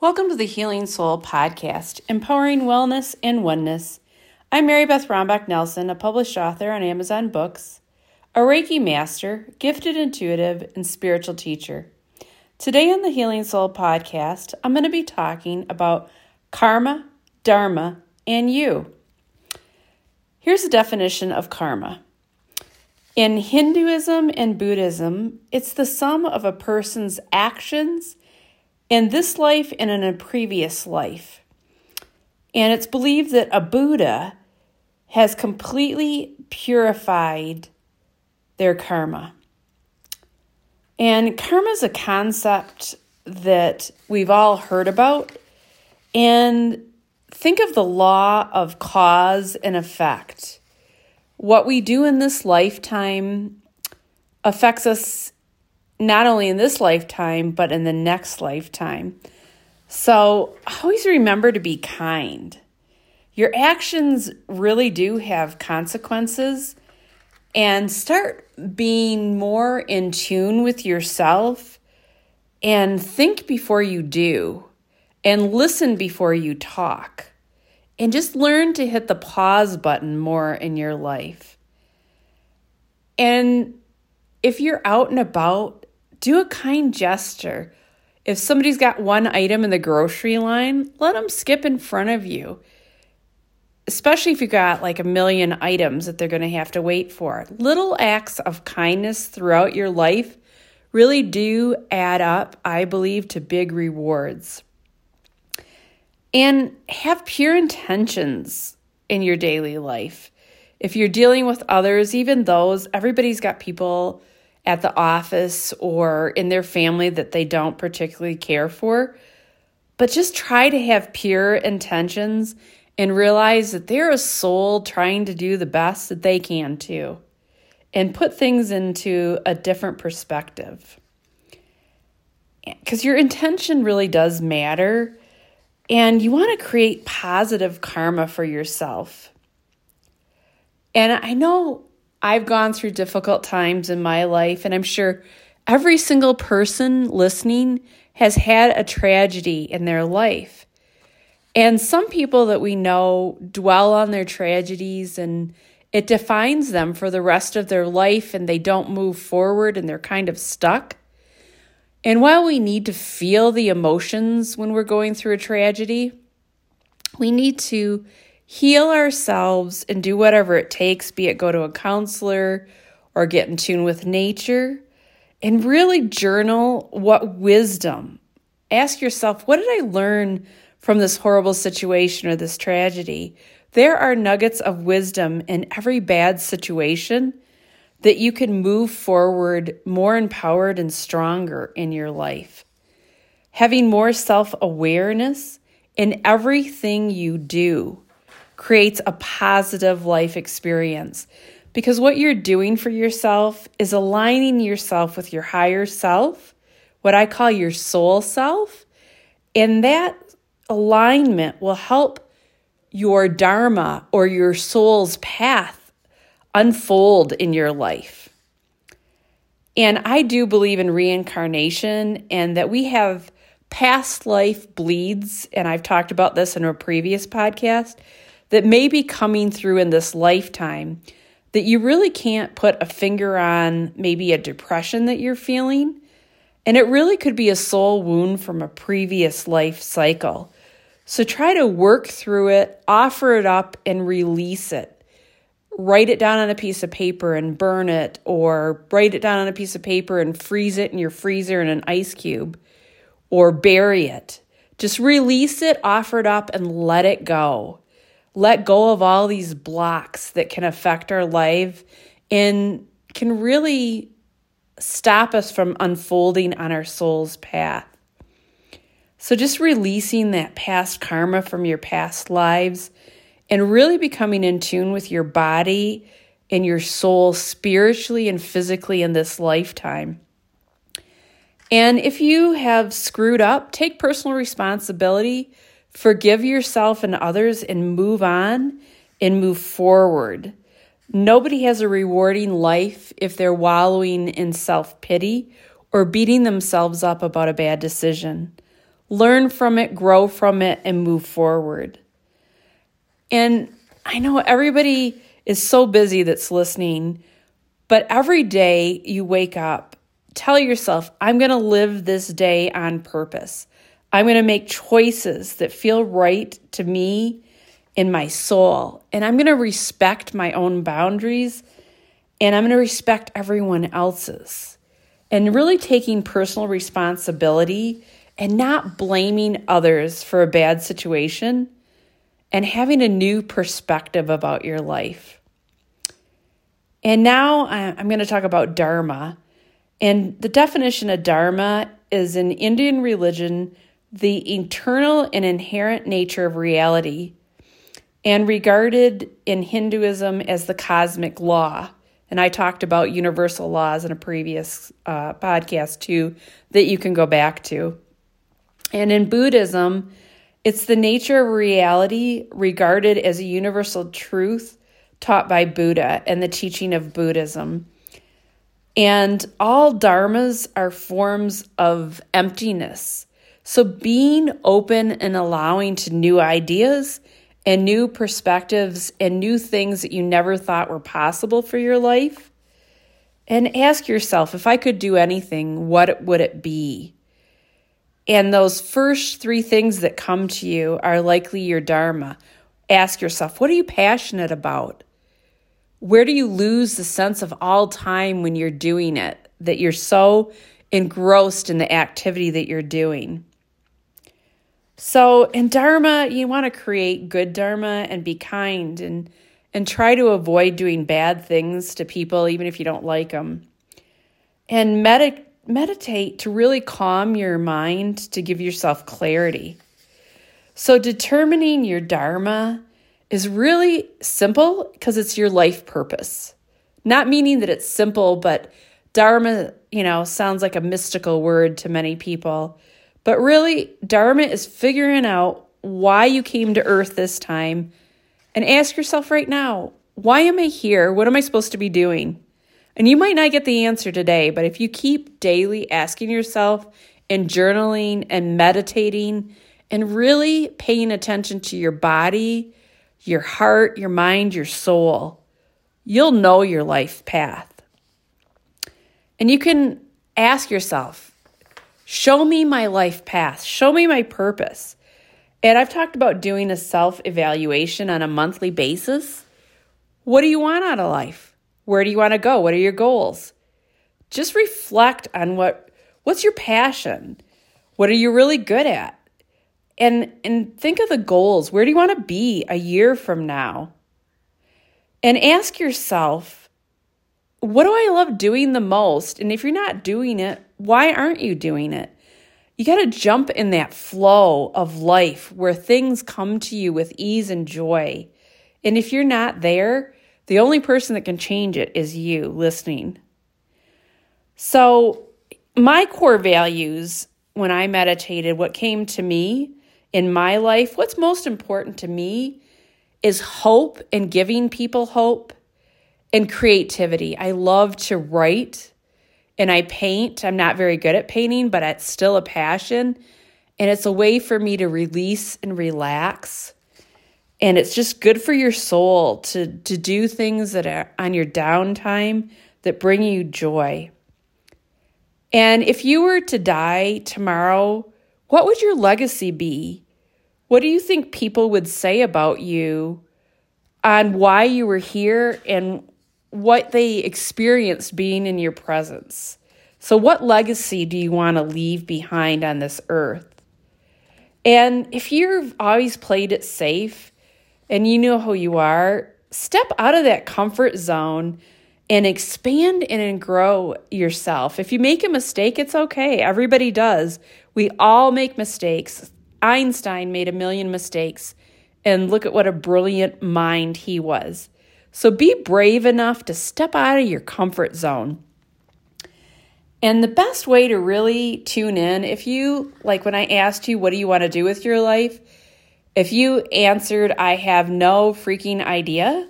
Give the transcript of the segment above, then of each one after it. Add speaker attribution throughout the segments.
Speaker 1: Welcome to the Healing Soul Podcast, empowering wellness and oneness. I'm Marybeth Rombach Nelson, a published author on Amazon Books, a Reiki master, gifted intuitive, and spiritual teacher. Today on the Healing Soul Podcast, I'm going to be talking about karma, dharma, and you. Here's a definition of karma. In Hinduism and Buddhism, it's the sum of a person's actions in this life and in a previous life. And it's believed that a Buddha has completely purified their karma. And karma is a concept that we've all heard about. And think of the law of cause and effect. What we do in this lifetime affects us not only in this lifetime, but in the next lifetime. So always remember to be kind. Your actions really do have consequences, and start being more in tune with yourself and think before you do, and listen before you talk, and just learn to hit the pause button more in your life. And if you're out and about do a kind gesture. If somebody's got one item in the grocery line, let them skip in front of you. Especially if you've got like a million items that they're going to have to wait for. Little acts of kindness throughout your life really do add up, I believe, to big rewards. And have pure intentions in your daily life. If you're dealing with others, even those, everybody's got people at the office or in their family that they don't particularly care for. But just try to have pure intentions and realize that they're a soul trying to do the best that they can too. And put things into a different perspective. Because your intention really does matter. And you want to create positive karma for yourself. And I know I've gone through difficult times in my life, and I'm sure every single person listening has had a tragedy in their life. And some people that we know dwell on their tragedies and it defines them for the rest of their life and they don't move forward and they're kind of stuck. And while we need to feel the emotions when we're going through a tragedy, we need to heal ourselves and do whatever it takes, be it go to a counselor or get in tune with nature, and really journal what wisdom. Ask yourself, what did I learn from this horrible situation or this tragedy? There are nuggets of wisdom in every bad situation that you can move forward more empowered and stronger in your life. Having more self awareness in everything you do creates a positive life experience. Because what you're doing for yourself is aligning yourself with your higher self, what I call your soul self. And that alignment will help your Dharma or your soul's path unfold in your life. And I do believe in reincarnation and that we have past life bleeds. And I've talked about this in a previous podcast that may be coming through in this lifetime that you really can't put a finger on maybe a depression that you're feeling. And it really could be a soul wound from a previous life cycle. So try to work through it, offer it up, and release it. Write it down on a piece of paper and burn it, or write it down on a piece of paper and freeze it in your freezer in an ice cube, or bury it. Just release it, offer it up, and let it go let go of all these blocks that can affect our life and can really stop us from unfolding on our soul's path. So, just releasing that past karma from your past lives and really becoming in tune with your body and your soul spiritually and physically in this lifetime. And if you have screwed up, take personal responsibility Forgive yourself and others and move on and move forward. Nobody has a rewarding life if they're wallowing in self pity or beating themselves up about a bad decision. learn from it, grow from it, and move forward. And I know everybody is so busy that's listening, but every day you wake up, tell yourself, I'm going to live this day on purpose. I'm going to make choices that feel right to me in my soul. And I'm going to respect my own boundaries and I'm going to respect everyone else's. And really taking personal responsibility and not blaming others for a bad situation and having a new perspective about your life. And now uh, I'm going to talk about Dharma. And the definition of Dharma is an Indian religion the eternal and inherent nature of reality, and regarded in Hinduism as the cosmic law. And I talked about universal laws in a previous uh, podcast too, that you can go back to. And in Buddhism, it's the nature of reality regarded as a universal truth taught by Buddha and the teaching of Buddhism. And all dharmas are forms of emptiness. So being open and allowing to new ideas and new perspectives and new things that you never thought were possible for your life. And ask yourself if I could do anything, what would it be? And those first three things that come to you are likely your Dharma. Ask yourself, what are you passionate about? Where do you lose the sense of all time when you're doing it, that you're so engrossed in the activity that you're doing? So, in Dharma, you want to create good Dharma and be kind and and try to avoid doing bad things to people even if you don't like them. And medit- meditate to really calm your mind to give yourself clarity. So, determining your Dharma is really simple because it's your life purpose. Not meaning that it's simple, but Dharma, you know, sounds like a mystical word to many people. But really, Dharma is figuring out why you came to earth this time and ask yourself right now, why am I here? What am I supposed to be doing? And you might not get the answer today, but if you keep daily asking yourself and journaling and meditating and really paying attention to your body, your heart, your mind, your soul, you'll know your life path. And you can ask yourself, show me my life path, show me my purpose. And I've talked about doing a self evaluation on a monthly basis. What do you want out of life? Where do you want to go? What are your goals? Just reflect on what what's your passion? What are you really good at? And and think of the goals. Where do you want to be a year from now? And ask yourself, what do I love doing the most? And if you're not doing it, why aren't you doing it? You got to jump in that flow of life where things come to you with ease and joy. And if you're not there, the only person that can change it is you listening. So, my core values when I meditated, what came to me in my life, what's most important to me is hope and giving people hope and creativity. I love to write and I paint. I'm not very good at painting, but it's still a passion. And it's a way for me to release and relax. And it's just good for your soul to, to do things that are on your downtime that bring you joy. And if you were to die tomorrow, what would your legacy be? What do you think people would say about you on why you were here and what they experienced being in your presence? So, what legacy do you want to leave behind on this earth? And if you've always played it safe and you know who you are, step out of that comfort zone and expand and grow yourself. If you make a mistake, it's okay. Everybody does. We all make mistakes. Einstein made a million mistakes, and look at what a brilliant mind he was. So be brave enough to step out of your comfort zone. And the best way to really tune in, if you, like when I asked you, what do you want to do with your life? If you answered, I have no freaking idea,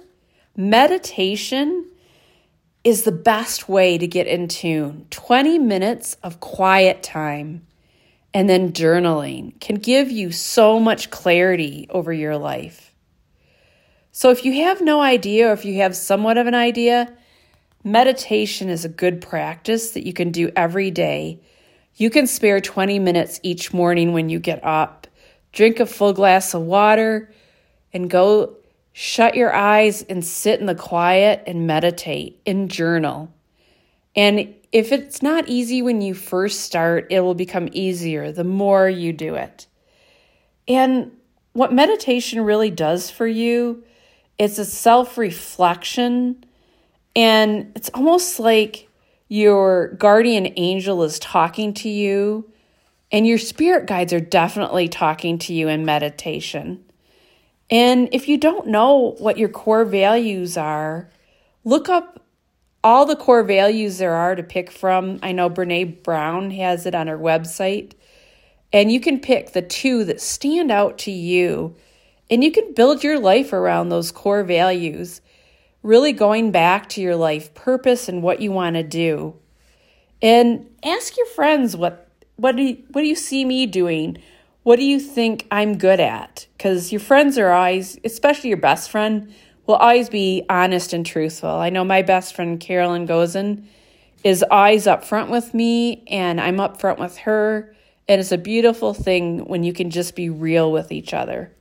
Speaker 1: meditation is the best way to get in tune. 20 minutes of quiet time. and then journaling can give you so much clarity over your life. So, if you have no idea or if you have somewhat of an idea, meditation is a good practice that you can do every day. You can spare 20 minutes each morning when you get up, drink a full glass of water, and go shut your eyes and sit in the quiet and meditate and journal. And if it's not easy when you first start, it will become easier the more you do it. And what meditation really does for you, it's a self reflection. And it's almost like your guardian angel is talking to you, and your spirit guides are definitely talking to you in meditation. And if you don't know what your core values are, look up all the core values there are to pick from. I know Brene Brown has it on her website. And you can pick the two that stand out to you. And you can build your life around those core values, really going back to your life purpose and what you want to do. And ask your friends what what do you, what do you see me doing? What do you think I'm good at? Because your friends are always, especially your best friend, will always be honest and truthful. I know my best friend, Carolyn Gozen, is always upfront with me, and I'm upfront with her. And it's a beautiful thing when you can just be real with each other.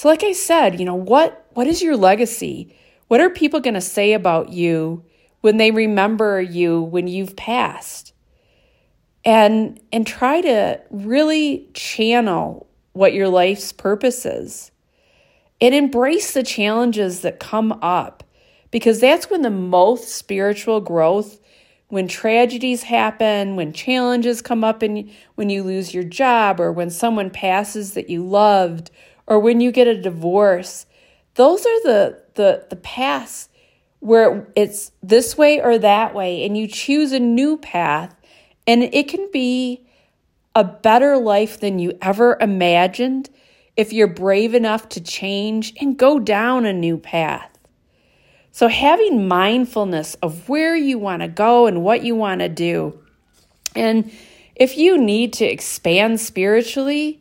Speaker 1: So, like I said, you know, what, what is your legacy? What are people going to say about you when they remember you when you've passed? And, and try to really channel what your life's purpose is and embrace the challenges that come up because that's when the most spiritual growth when tragedies happen when challenges come up and when you lose your job or when someone passes that you loved or when you get a divorce those are the the the paths where it's this way or that way and you choose a new path and it can be a better life than you ever imagined if you're brave enough to change and go down a new path. So, having mindfulness of where you want to go and what you want to do. And if you need to expand spiritually,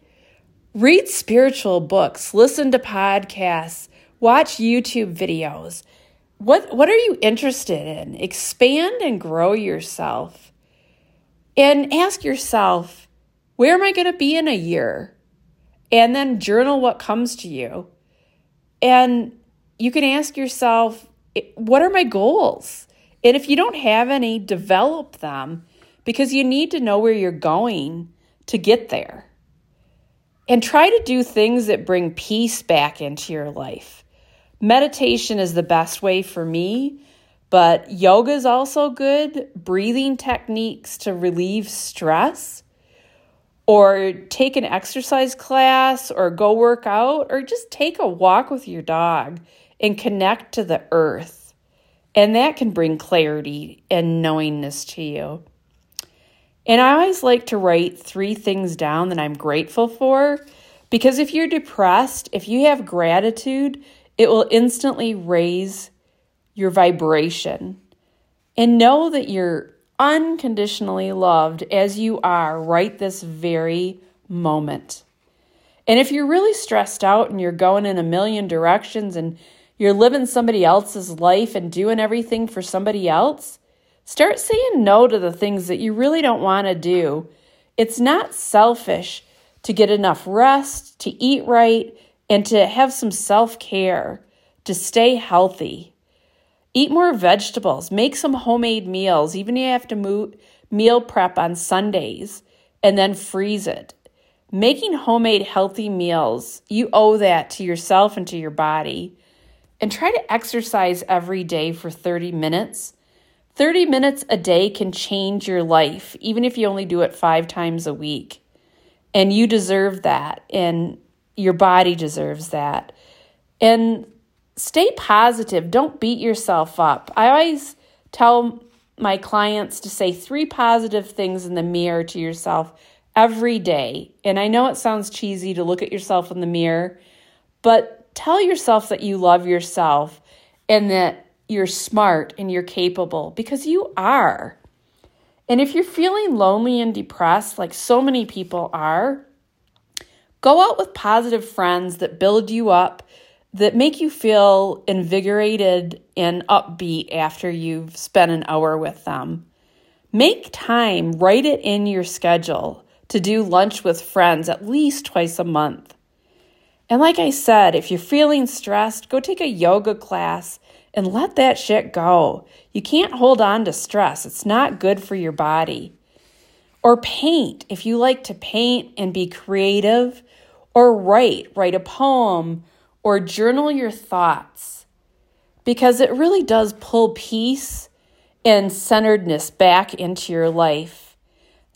Speaker 1: read spiritual books, listen to podcasts, watch YouTube videos. What, what are you interested in? Expand and grow yourself. And ask yourself, where am I going to be in a year? and then journal what comes to you. And you can ask yourself, what are my goals? And if you don't have any, develop them because you need to know where you're going to get there. And try to do things that bring peace back into your life. Meditation is the best way for me, but yoga is also good. Breathing techniques to relieve stress or take an exercise class or go work out or just take a walk with your dog and connect to the earth. And that can bring clarity and knowingness to you. And I always like to write three things down that I'm grateful for because if you're depressed, if you have gratitude, it will instantly raise your vibration. And know that you're unconditionally loved as you are right this very moment. And if you're really stressed out and you're going in a million directions and you're living somebody else's life and doing everything for somebody else, start saying no to the things that you really don't want to do. It's not selfish to get enough rest, to eat right, and to have some self care, to stay healthy. Eat more vegetables. Make some homemade meals. Even if you have to meal prep on Sundays and then freeze it. Making homemade healthy meals, you owe that to yourself and to your body. And try to exercise every day for 30 minutes. 30 minutes a day can change your life, even if you only do it five times a week. And you deserve that, and your body deserves that. And stay positive. Don't beat yourself up. I always tell my clients to say three positive things in the mirror to yourself every day. And I know it sounds cheesy to look at yourself in the mirror, but tell yourself that you love yourself and that you're smart and you're capable because you are. And if you're feeling lonely and depressed, like so many people are, go out with positive friends that build you up, that make you feel invigorated and upbeat after you've spent an hour with them. Make time, write it in your schedule to do lunch with friends at least twice a month. And like I said, if you're feeling stressed, go take a yoga class and let that shit go. You can't hold on to stress, it's not good for your body. Or paint if you like to paint and be creative, or write, write a poem, or journal your thoughts. Because it really does pull peace and centeredness back into your life.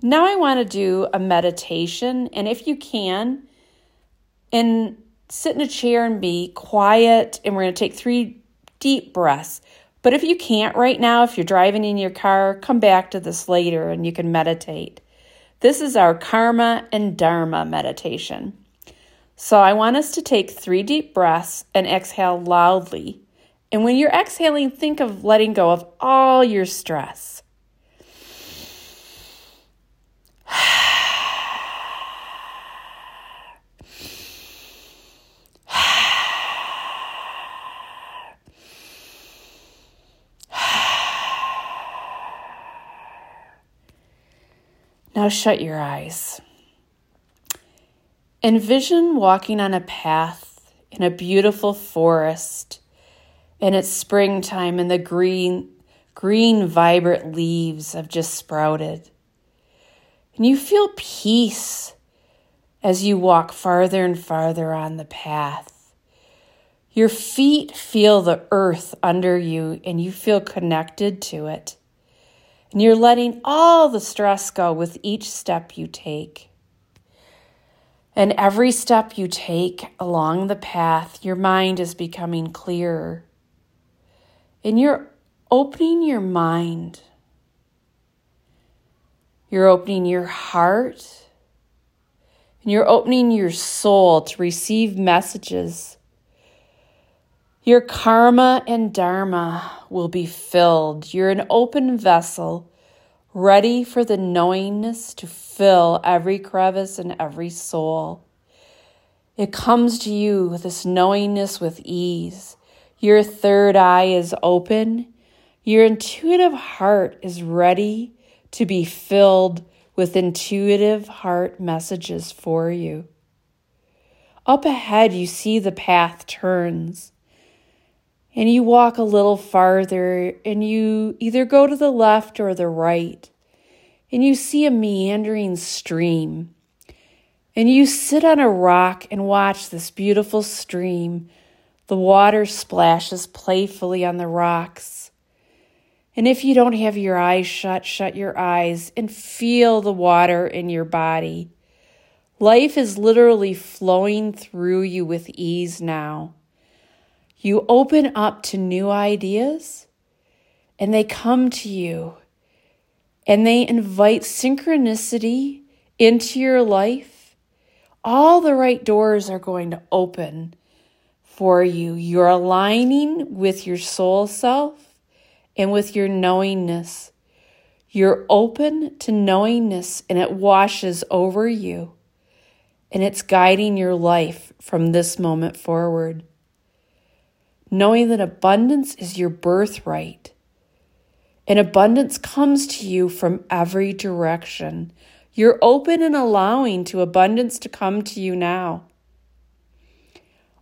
Speaker 1: Now, I want to do a meditation, and if you can, and sit in a chair and be quiet, and we're going to take three deep breaths. But if you can't right now, if you're driving in your car, come back to this later and you can meditate. This is our karma and dharma meditation. So I want us to take three deep breaths and exhale loudly. And when you're exhaling, think of letting go of all your stress. Now shut your eyes. Envision walking on a path in a beautiful forest and it's springtime and the green green vibrant leaves have just sprouted. And you feel peace as you walk farther and farther on the path. Your feet feel the earth under you and you feel connected to it. And you're letting all the stress go with each step you take. And every step you take along the path, your mind is becoming clearer. And you're opening your mind. You're opening your heart. And you're opening your soul to receive messages. Your karma and dharma will be filled. You're an open vessel, ready for the knowingness to fill every crevice and every soul. It comes to you this knowingness with ease. Your third eye is open. Your intuitive heart is ready to be filled with intuitive heart messages for you. Up ahead, you see the path turns and you walk a little farther and you either go to the left or the right and you see a meandering stream and you sit on a rock and watch this beautiful stream. The water splashes playfully on the rocks. And if you don't have your eyes shut, shut your eyes and feel the water in your body. Life is literally flowing through you with ease now. You open up to new ideas and they come to you and they invite synchronicity into your life. All the right doors are going to open for you. You're aligning with your soul self and with your knowingness. You're open to knowingness and it washes over you and it's guiding your life from this moment forward knowing that abundance is your birthright. And abundance comes to you from every direction. You're open and allowing to abundance to come to you now.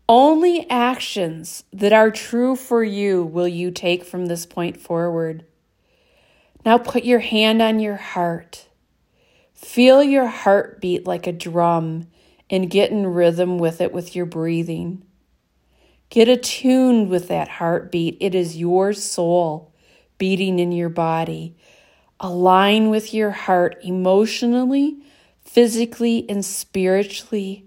Speaker 1: Only actions that are true for you will you take from this point forward. Now put your hand on your heart. Feel your heart beat like a drum and get in rhythm with it with your breathing. Get attuned with that heartbeat. It is your soul beating in your body. Align with your heart emotionally, physically, and spiritually.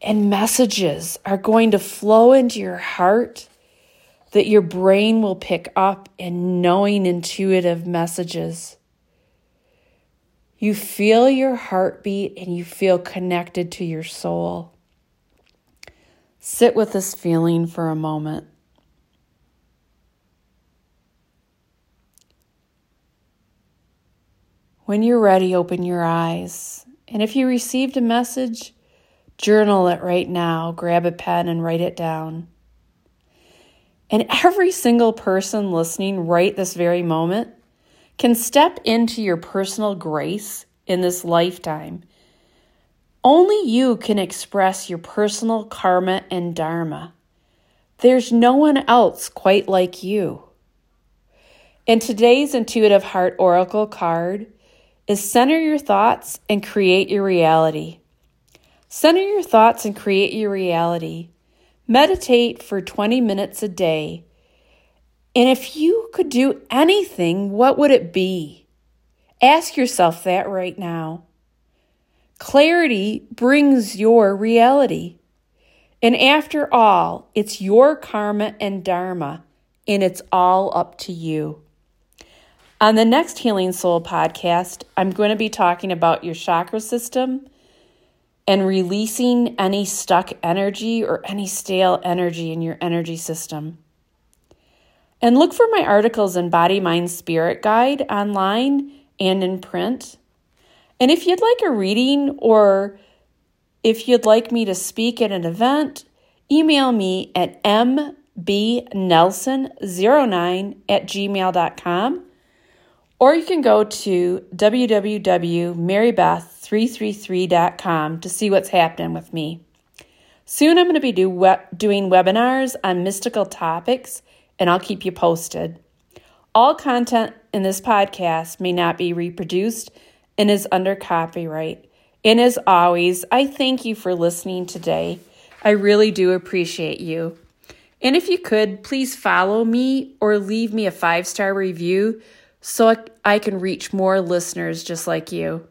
Speaker 1: And messages are going to flow into your heart that your brain will pick up in knowing intuitive messages. You feel your heartbeat and you feel connected to your soul. Sit with this feeling for a moment. When you're ready, open your eyes. And if you received a message, journal it right now. Grab a pen and write it down. And every single person listening right this very moment can step into your personal grace in this lifetime. Only you can express your personal karma and dharma. There's no one else quite like you. And today's Intuitive Heart Oracle card is center your thoughts and create your reality. Center your thoughts and create your reality. Meditate for 20 minutes a day. And if you could do anything, what would it be? Ask yourself that right now. Clarity brings your reality. And after all, it's your karma and dharma, and it's all up to you. On the next Healing Soul podcast, I'm going to be talking about your chakra system and releasing any stuck energy or any stale energy in your energy system. And look for my articles in Body, Mind, Spirit Guide online and in print. And if you'd like a reading or if you'd like me to speak at an event, email me at mbnelson09 at gmail.com or you can go to www.marybeth333.com to see what's happening with me. Soon I'm going to be do doing webinars on mystical topics, and I'll keep you posted. All content in this podcast may not be reproduced and is under copyright. And as always, I thank you for listening today. I really do appreciate you. And if you could, please follow me or leave me a five star review so I can reach more listeners just like you.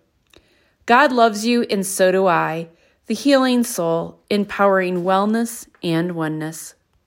Speaker 1: God loves you, and so do I, the healing soul, empowering wellness and oneness.